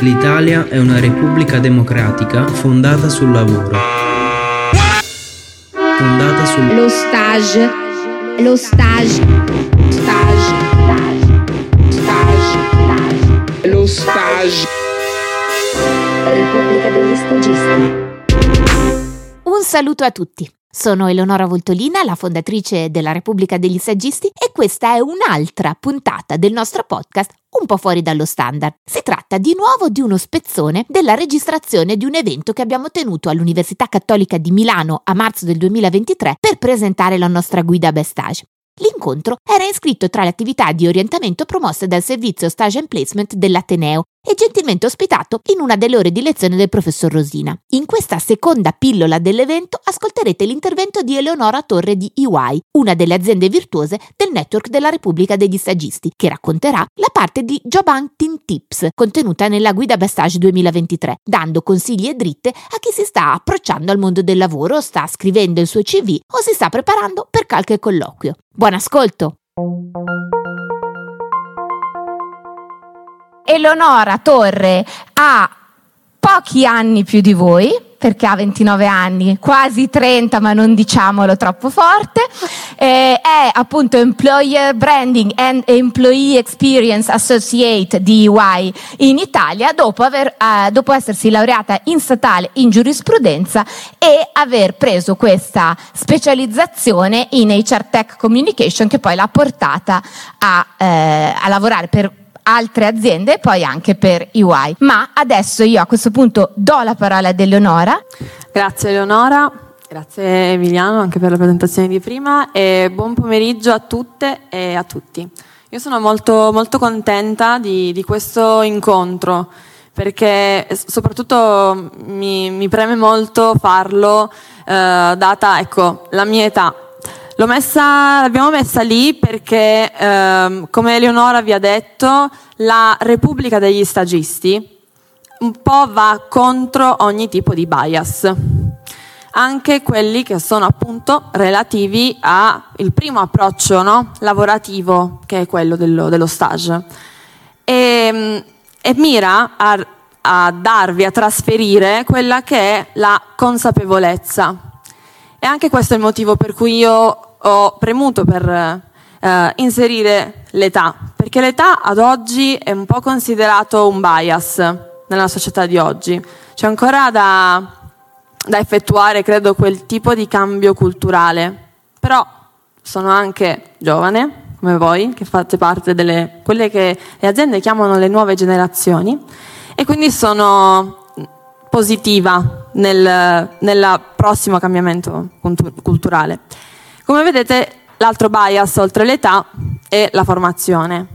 L'Italia è una repubblica democratica fondata sul lavoro. Fondata sul Lo stage. Lo stage. Stage. Stage. Lo stage. Repubblica degli Stagisti. Un saluto a tutti. Sono Eleonora Voltolina, la fondatrice della Repubblica degli Saggisti e questa è un'altra puntata del nostro podcast un po' fuori dallo standard. Si tratta di nuovo di uno spezzone della registrazione di un evento che abbiamo tenuto all'Università Cattolica di Milano a marzo del 2023 per presentare la nostra guida Bestage. L'incontro era iscritto tra le attività di orientamento promosse dal servizio Stage and Placement dell'Ateneo e gentilmente ospitato in una delle ore di lezione del professor Rosina. In questa seconda pillola dell'evento ascolterete l'intervento di Eleonora Torre di EY, una delle aziende virtuose del network della Repubblica degli Stagisti, che racconterà la parte di Job Hunting Tips contenuta nella guida Bestage 2023, dando consigli e dritte a chi si sta approcciando al mondo del lavoro, sta scrivendo il suo CV o si sta preparando per qualche colloquio. Buon ascolto! Eleonora Torre ha pochi anni più di voi, perché ha 29 anni, quasi 30, ma non diciamolo troppo forte. Eh, è appunto Employer Branding and Employee Experience Associate di EY in Italia, dopo, aver, eh, dopo essersi laureata in statale in giurisprudenza e aver preso questa specializzazione in HR Tech Communication, che poi l'ha portata a, eh, a lavorare per altre aziende e poi anche per EY. Ma adesso io a questo punto do la parola ad Eleonora. Grazie Eleonora, grazie Emiliano anche per la presentazione di prima e buon pomeriggio a tutte e a tutti. Io sono molto, molto contenta di, di questo incontro perché soprattutto mi, mi preme molto farlo eh, data ecco, la mia età. Messa, l'abbiamo messa lì perché, ehm, come Eleonora vi ha detto, la Repubblica degli Stagisti un po' va contro ogni tipo di bias, anche quelli che sono appunto relativi al primo approccio no? lavorativo, che è quello dello, dello stage. E, e mira a, a darvi, a trasferire quella che è la consapevolezza. E anche questo è il motivo per cui io ho premuto per eh, inserire l'età, perché l'età ad oggi è un po' considerato un bias nella società di oggi. C'è ancora da, da effettuare, credo, quel tipo di cambio culturale. Però sono anche giovane, come voi, che fate parte delle quelle che le aziende chiamano le nuove generazioni, e quindi sono positiva nel, nel prossimo cambiamento culturale. Come vedete, l'altro bias oltre l'età è la formazione.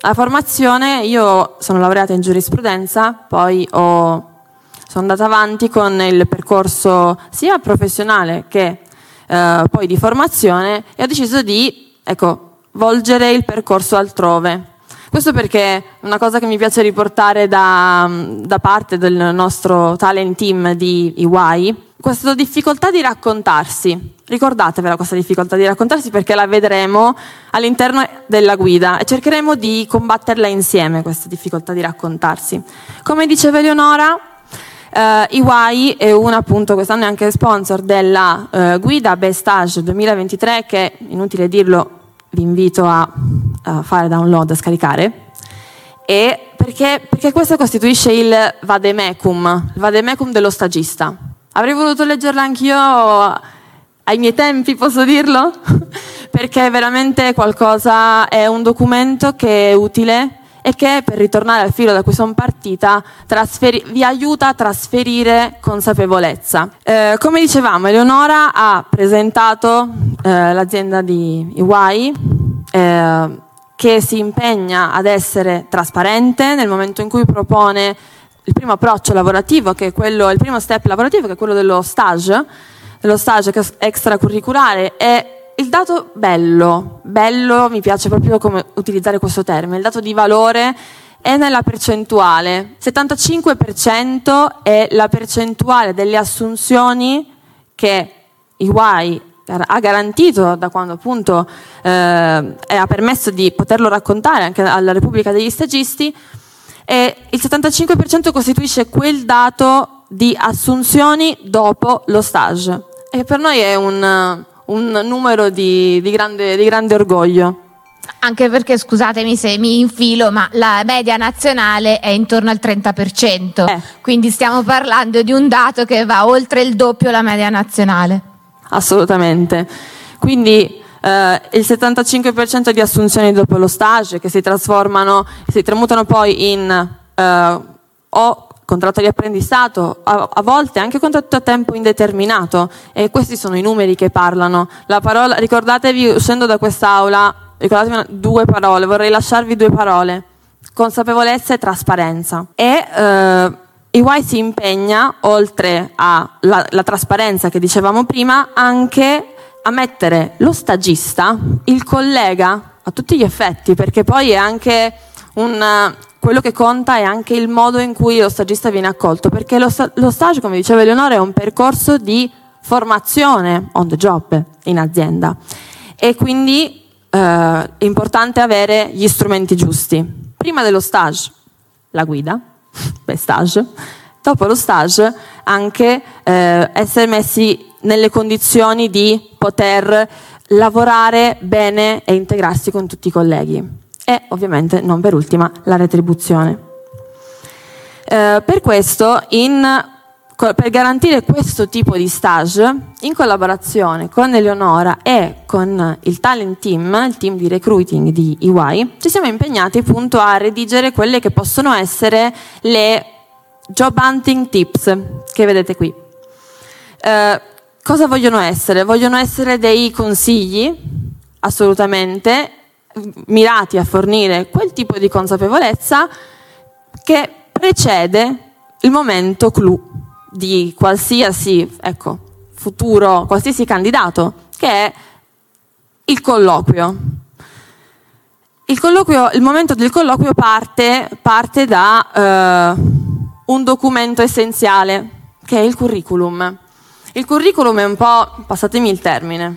La formazione, io sono laureata in giurisprudenza, poi ho, sono andata avanti con il percorso sia professionale che eh, poi di formazione e ho deciso di ecco, volgere il percorso altrove. Questo perché una cosa che mi piace riportare da, da parte del nostro talent team di EY questa difficoltà di raccontarsi. Ricordatevela questa difficoltà di raccontarsi perché la vedremo all'interno della guida e cercheremo di combatterla insieme, questa difficoltà di raccontarsi. Come diceva Eleonora, eh, EY è una appunto quest'anno è anche sponsor della eh, guida Best Stage 2023 che, inutile dirlo, vi invito a, a fare download, scaricare. E perché, perché questo costituisce il vademecum, il vademecum dello stagista Avrei voluto leggerla anch'io ai miei tempi, posso dirlo? Perché è veramente qualcosa, è un documento che è utile e che, per ritornare al filo da cui sono partita, trasferi- vi aiuta a trasferire consapevolezza. Eh, come dicevamo, Eleonora ha presentato eh, l'azienda di EY, eh, che si impegna ad essere trasparente nel momento in cui propone il primo approccio lavorativo, che è quello, il primo step lavorativo, che è quello dello stage, dello stage extracurriculare, è il dato bello, bello, mi piace proprio come utilizzare questo termine, il dato di valore è nella percentuale. 75% è la percentuale delle assunzioni che EY ha garantito da quando appunto eh, ha permesso di poterlo raccontare anche alla Repubblica degli Stagisti e il 75% costituisce quel dato di assunzioni dopo lo stage. E per noi è un, un numero di, di, grande, di grande orgoglio. Anche perché, scusatemi se mi infilo, ma la media nazionale è intorno al 30%, Eh. quindi stiamo parlando di un dato che va oltre il doppio la media nazionale. Assolutamente. Quindi eh, il 75% di assunzioni dopo lo stage che si trasformano, si tramutano poi in eh, o contratto di apprendistato, a, a volte anche contratto a tempo indeterminato e questi sono i numeri che parlano. La parola, ricordatevi uscendo da quest'aula, ricordatevi una- due parole, vorrei lasciarvi due parole. Consapevolezza e trasparenza. E eh, EY si impegna, oltre alla la trasparenza che dicevamo prima, anche a mettere lo stagista, il collega, a tutti gli effetti, perché poi è anche un, quello che conta è anche il modo in cui lo stagista viene accolto, perché lo, lo stage, come diceva Eleonora, è un percorso di formazione on the job in azienda e quindi eh, è importante avere gli strumenti giusti. Prima dello stage, la guida, per stage, dopo lo stage anche eh, essere messi nelle condizioni di poter lavorare bene e integrarsi con tutti i colleghi e ovviamente non per ultima la retribuzione. Eh, per questo, in- per garantire questo tipo di stage, in collaborazione con Eleonora e con il talent team, il team di recruiting di EY, ci siamo impegnati appunto a redigere quelle che possono essere le job hunting tips che vedete qui. Eh, cosa vogliono essere? Vogliono essere dei consigli, assolutamente, mirati a fornire quel tipo di consapevolezza che precede il momento clou di qualsiasi ecco, futuro, qualsiasi candidato, che è il colloquio. Il, colloquio, il momento del colloquio parte, parte da eh, un documento essenziale, che è il curriculum. Il curriculum è un po', passatemi il termine,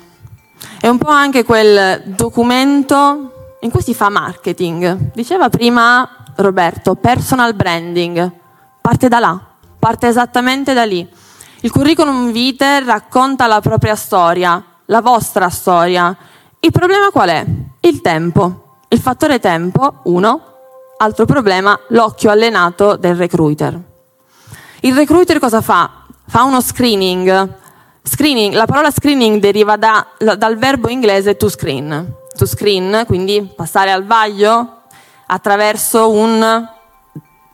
è un po' anche quel documento in cui si fa marketing. Diceva prima Roberto, personal branding. Parte da là, parte esattamente da lì. Il curriculum vitae racconta la propria storia, la vostra storia. Il problema qual è? Il tempo. Il fattore tempo, uno. Altro problema, l'occhio allenato del recruiter. Il recruiter cosa fa? Fa uno screening. Screening, la parola screening deriva da- dal verbo inglese to screen. To screen, quindi passare al vaglio attraverso un,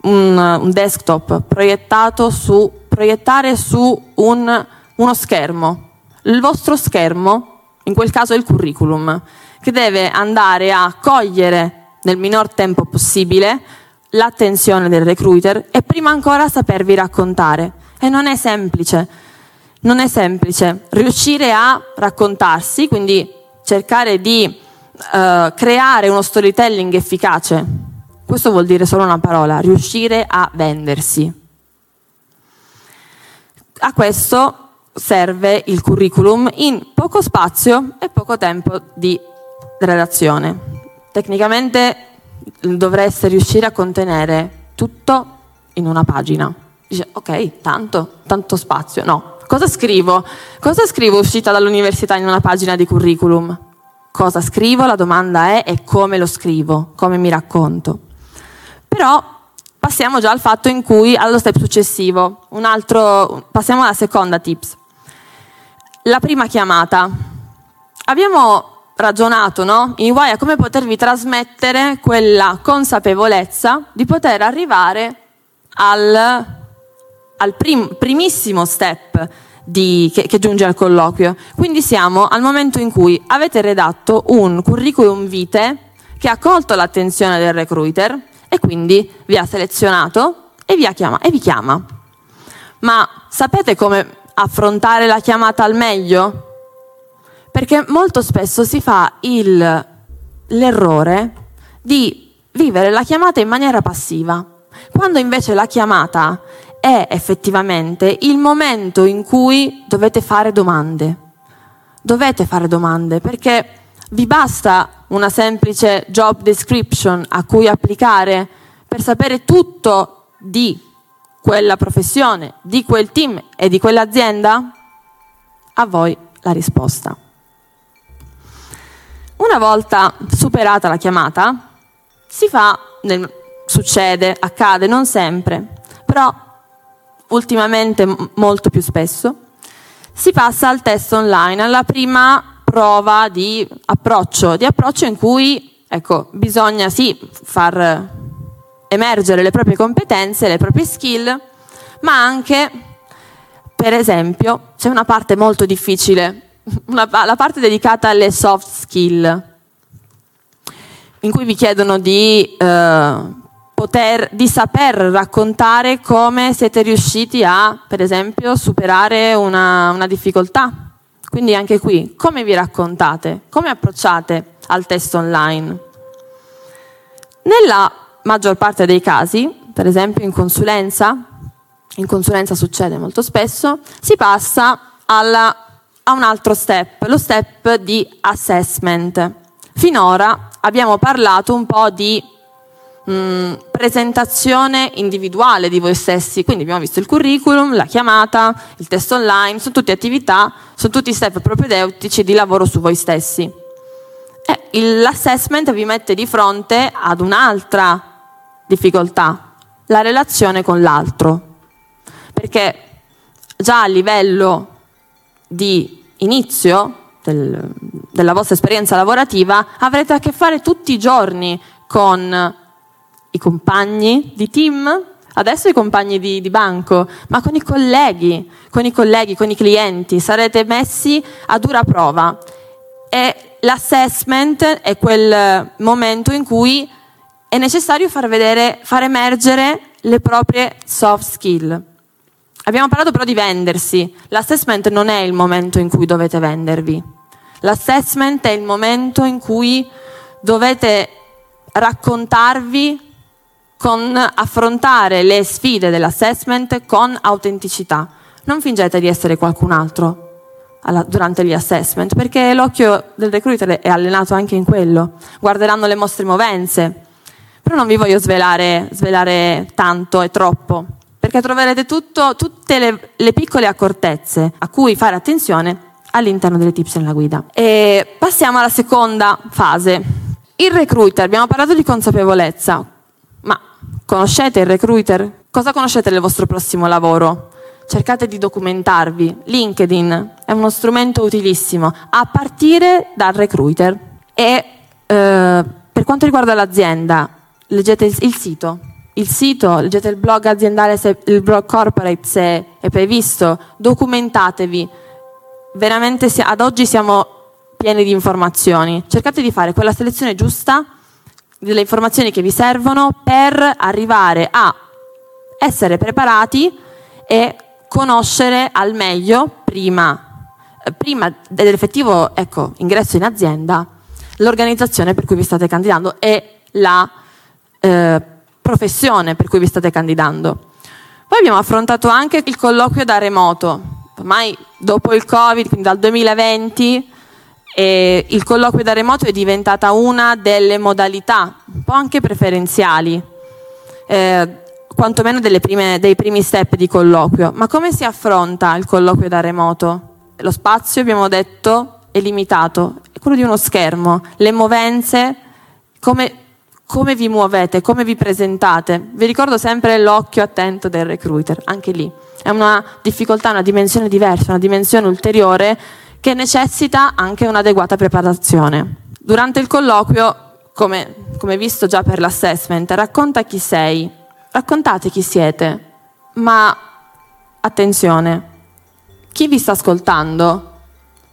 un- un desktop proiettato su, proiettare su un- uno schermo. Il vostro schermo, in quel caso è il curriculum, che deve andare a cogliere nel minor tempo possibile l'attenzione del recruiter e prima ancora sapervi raccontare. E non è semplice, non è semplice riuscire a raccontarsi, quindi cercare di eh, creare uno storytelling efficace. Questo vuol dire solo una parola, riuscire a vendersi. A questo serve il curriculum in poco spazio e poco tempo di redazione. Tecnicamente dovreste riuscire a contenere tutto in una pagina. Dice, ok, tanto, tanto spazio. No, cosa scrivo? Cosa scrivo uscita dall'università in una pagina di curriculum? Cosa scrivo? La domanda è e come lo scrivo, come mi racconto. Però passiamo già al fatto in cui, allo step successivo, altro, passiamo alla seconda tips. La prima chiamata. Abbiamo ragionato no? in EY a come potervi trasmettere quella consapevolezza di poter arrivare al, al prim- primissimo step di- che, che giunge al colloquio. Quindi siamo al momento in cui avete redatto un curriculum vitae che ha colto l'attenzione del recruiter e quindi vi ha selezionato e vi, chiama- e vi chiama. Ma sapete come affrontare la chiamata al meglio? Perché molto spesso si fa il- l'errore di vivere la chiamata in maniera passiva, quando invece la chiamata è effettivamente il momento in cui dovete fare domande. Dovete fare domande perché vi basta una semplice job description a cui applicare per sapere tutto di quella professione, di quel team e di quell'azienda? A voi la risposta. Una volta superata la chiamata, si fa, succede, accade, non sempre, però ultimamente molto più spesso, si passa al test online, alla prima prova di approccio, di approccio in cui ecco, bisogna sì far emergere le proprie competenze, le proprie skill, ma anche, per esempio, c'è una parte molto difficile, una, la parte dedicata alle soft skill, in cui vi chiedono di, eh, poter, di saper raccontare come siete riusciti a, per esempio, superare una, una difficoltà. Quindi anche qui, come vi raccontate? Come approcciate al test online? Nella maggior parte dei casi, per esempio in consulenza, in consulenza succede molto spesso, si passa alla, a un altro step, lo step di assessment. Finora abbiamo parlato un po' di mh, mm, presentazione individuale di voi stessi, quindi abbiamo visto il curriculum, la chiamata, il test online, sono tutte attività, sono tutti step propedeutici di lavoro su voi stessi. E l'assessment vi mette di fronte ad un'altra difficoltà, la relazione con l'altro. Perché già a livello di inizio del, della vostra esperienza lavorativa avrete a che fare tutti i giorni con i compagni di team, adesso i compagni di, di, banco, ma con i colleghi, con i colleghi, con i clienti, sarete messi a dura prova. E l'assessment è quel momento in cui è necessario far vedere, far emergere le proprie soft skill. Abbiamo parlato però di vendersi. L'assessment non è il momento in cui dovete vendervi. L'assessment è il momento in cui dovete raccontarvi con affrontare le sfide dell'assessment con autenticità. Non fingete di essere qualcun altro durante gli assessment, perché l'occhio del recruiter è allenato anche in quello. Guarderanno le vostre movenze, però non vi voglio svelare, svelare tanto e troppo, perché troverete tutto, tutte le, le piccole accortezze a cui fare attenzione all'interno delle tips nella guida. E passiamo alla seconda fase. Il recruiter, abbiamo parlato di consapevolezza, conoscete il recruiter? Cosa conoscete del vostro prossimo lavoro? Cercate di documentarvi. LinkedIn è uno strumento utilissimo, a partire dal recruiter. E eh, per quanto riguarda l'azienda, leggete il, il sito, il sito, leggete il blog aziendale, se, il blog corporate se è previsto, documentatevi. Veramente ad oggi siamo pieni di informazioni. Cercate di fare quella selezione giusta delle informazioni che vi servono per arrivare a essere preparati e conoscere al meglio prima, prima dell'effettivo ecco, ingresso in azienda l'organizzazione per cui vi state candidando e la eh, professione per cui vi state candidando. Poi abbiamo affrontato anche il colloquio da remoto, ormai dopo il Covid, quindi dal 2020, eh, il colloquio da remoto è diventata una delle modalità, un po' anche preferenziali, eh, quantomeno prime, dei primi step di colloquio. Ma come si affronta il colloquio da remoto? Lo spazio, abbiamo detto, è limitato, è quello di uno schermo, le movenze, come come vi muovete, come vi presentate. Vi ricordo sempre l'occhio attento del recruiter, anche lì. È una difficoltà, una dimensione diversa, una dimensione ulteriore che necessita anche un'adeguata preparazione. Durante il colloquio, come, come visto già per l'assessment, racconta chi sei, raccontate chi siete, ma attenzione, chi vi sta ascoltando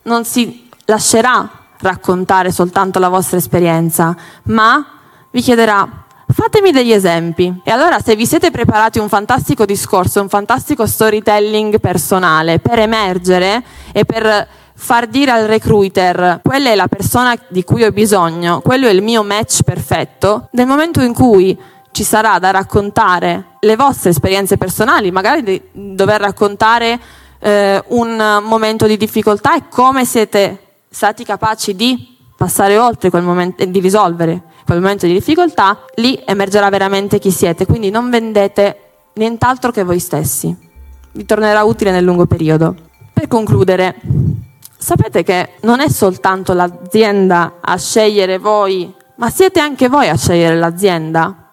non si lascerà raccontare soltanto la vostra esperienza, ma vi chiederà Fatemi degli esempi. E allora se vi siete preparati un fantastico discorso, un fantastico storytelling personale per emergere e per far dire al recruiter quella è la persona di cui ho bisogno, quello è il mio match perfetto, nel momento in cui ci sarà da raccontare le vostre esperienze personali, magari dover raccontare eh, un momento di difficoltà e come siete stati capaci di passare oltre quel momento e di risolvere quel momento di difficoltà, lì emergerà veramente chi siete. Quindi non vendete nient'altro che voi stessi. Vi tornerà utile nel lungo periodo. Per concludere, sapete che non è soltanto l'azienda a scegliere voi, ma siete anche voi a scegliere l'azienda.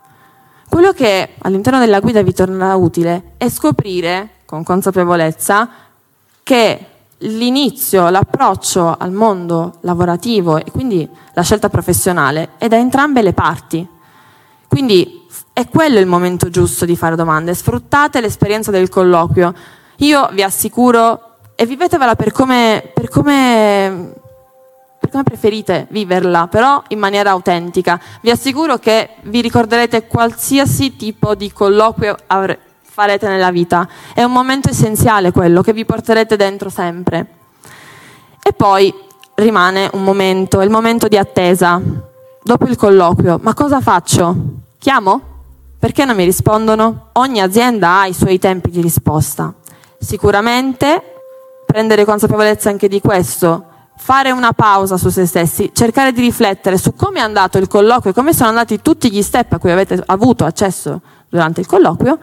Quello che all'interno della guida vi tornerà utile è scoprire con consapevolezza che l'inizio, l'approccio al mondo lavorativo e quindi la scelta professionale è da entrambe le parti. Quindi è quello il momento giusto di fare domande. Sfruttate l'esperienza del colloquio. Io vi assicuro, e vivetevela per come, per come, per come preferite viverla, però in maniera autentica. Vi assicuro che vi ricorderete qualsiasi tipo di colloquio avrete farete nella vita. È un momento essenziale quello che vi porterete dentro sempre. E poi rimane un momento, il momento di attesa, dopo il colloquio. Ma cosa faccio? Chiamo? Perché non mi rispondono? Ogni azienda ha i suoi tempi di risposta. Sicuramente prendere consapevolezza anche di questo, fare una pausa su se stessi, cercare di riflettere su come è andato il colloquio come sono andati tutti gli step a cui avete avuto accesso durante il colloquio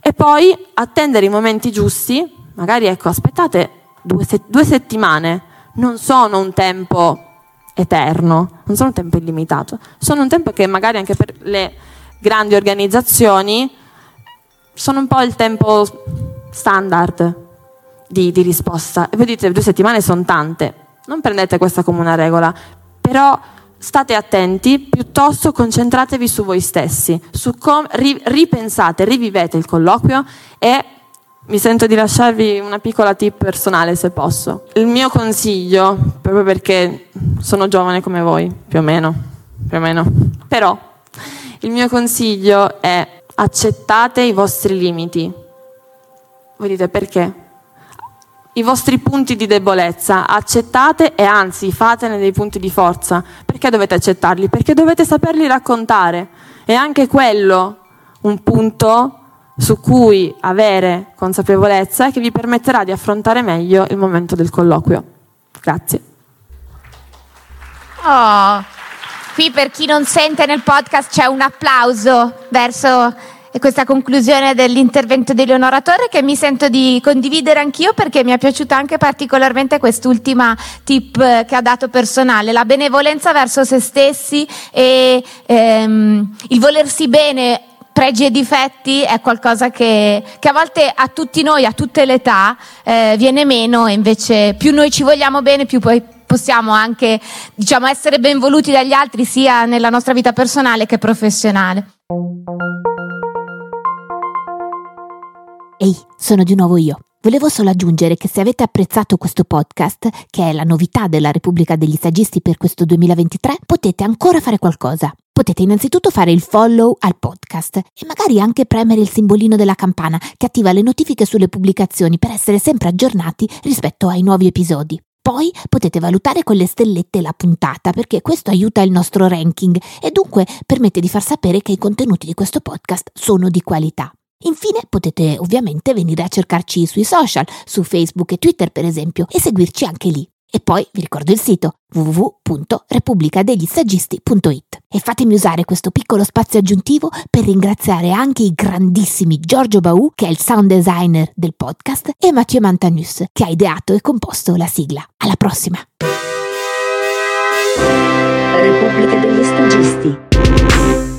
e poi attendere i momenti giusti, magari ecco, aspettate due, se- due settimane, non sono un tempo eterno, non sono un tempo illimitato, sono un tempo che magari anche per le grandi organizzazioni sono un po' il tempo standard di, di risposta. E voi dite due settimane sono tante, non prendete questa come una regola, però state attenti, piuttosto concentratevi su voi stessi, su come ri, ripensate, rivivete il colloquio e mi sento di lasciarvi una piccola tip personale se posso. Il mio consiglio, proprio perché sono giovane come voi, più o meno, più o meno, però il mio consiglio è accettate i vostri limiti. Voi dite perché? I vostri punti di debolezza, accettate e anzi fatene dei punti di forza. Perché dovete accettarli? Perché dovete saperli raccontare. E anche quello un punto su cui avere consapevolezza che vi permetterà di affrontare meglio il momento del colloquio. Grazie. Oh, qui per chi non sente nel podcast c'è un applauso verso questa conclusione dell'intervento di Leonora Torre che mi sento di condividere anch'io perché mi è piaciuta anche particolarmente quest'ultima tip che ha dato personale, la benevolenza verso se stessi e ehm, il volersi bene pregi e difetti è qualcosa che, che, a volte a tutti noi, a tutte le età, eh, viene meno e invece più noi ci vogliamo bene, più poi possiamo anche diciamo, essere ben voluti dagli altri sia nella nostra vita personale che professionale. Ehi, sono di nuovo io. Volevo solo aggiungere che se avete apprezzato questo podcast, che è la novità della Repubblica degli Saggisti per questo 2023, potete ancora fare qualcosa. Potete innanzitutto fare il follow al podcast e magari anche premere il simbolino della campana che attiva le notifiche sulle pubblicazioni per essere sempre aggiornati rispetto ai nuovi episodi. Poi potete valutare con le stellette la puntata perché questo aiuta il nostro ranking e dunque permette di far sapere che i contenuti di questo podcast sono di qualità. Infine potete ovviamente venire a cercarci sui social, su Facebook e Twitter per esempio, e seguirci anche lì. E poi vi ricordo il sito www.repubblicadeglisagisti.it e fatemi usare questo piccolo spazio aggiuntivo per ringraziare anche i grandissimi Giorgio Bau, che è il sound designer del podcast, e Mathieu Mantanus, che ha ideato e composto la sigla. Alla prossima! Repubblica degli Stagisti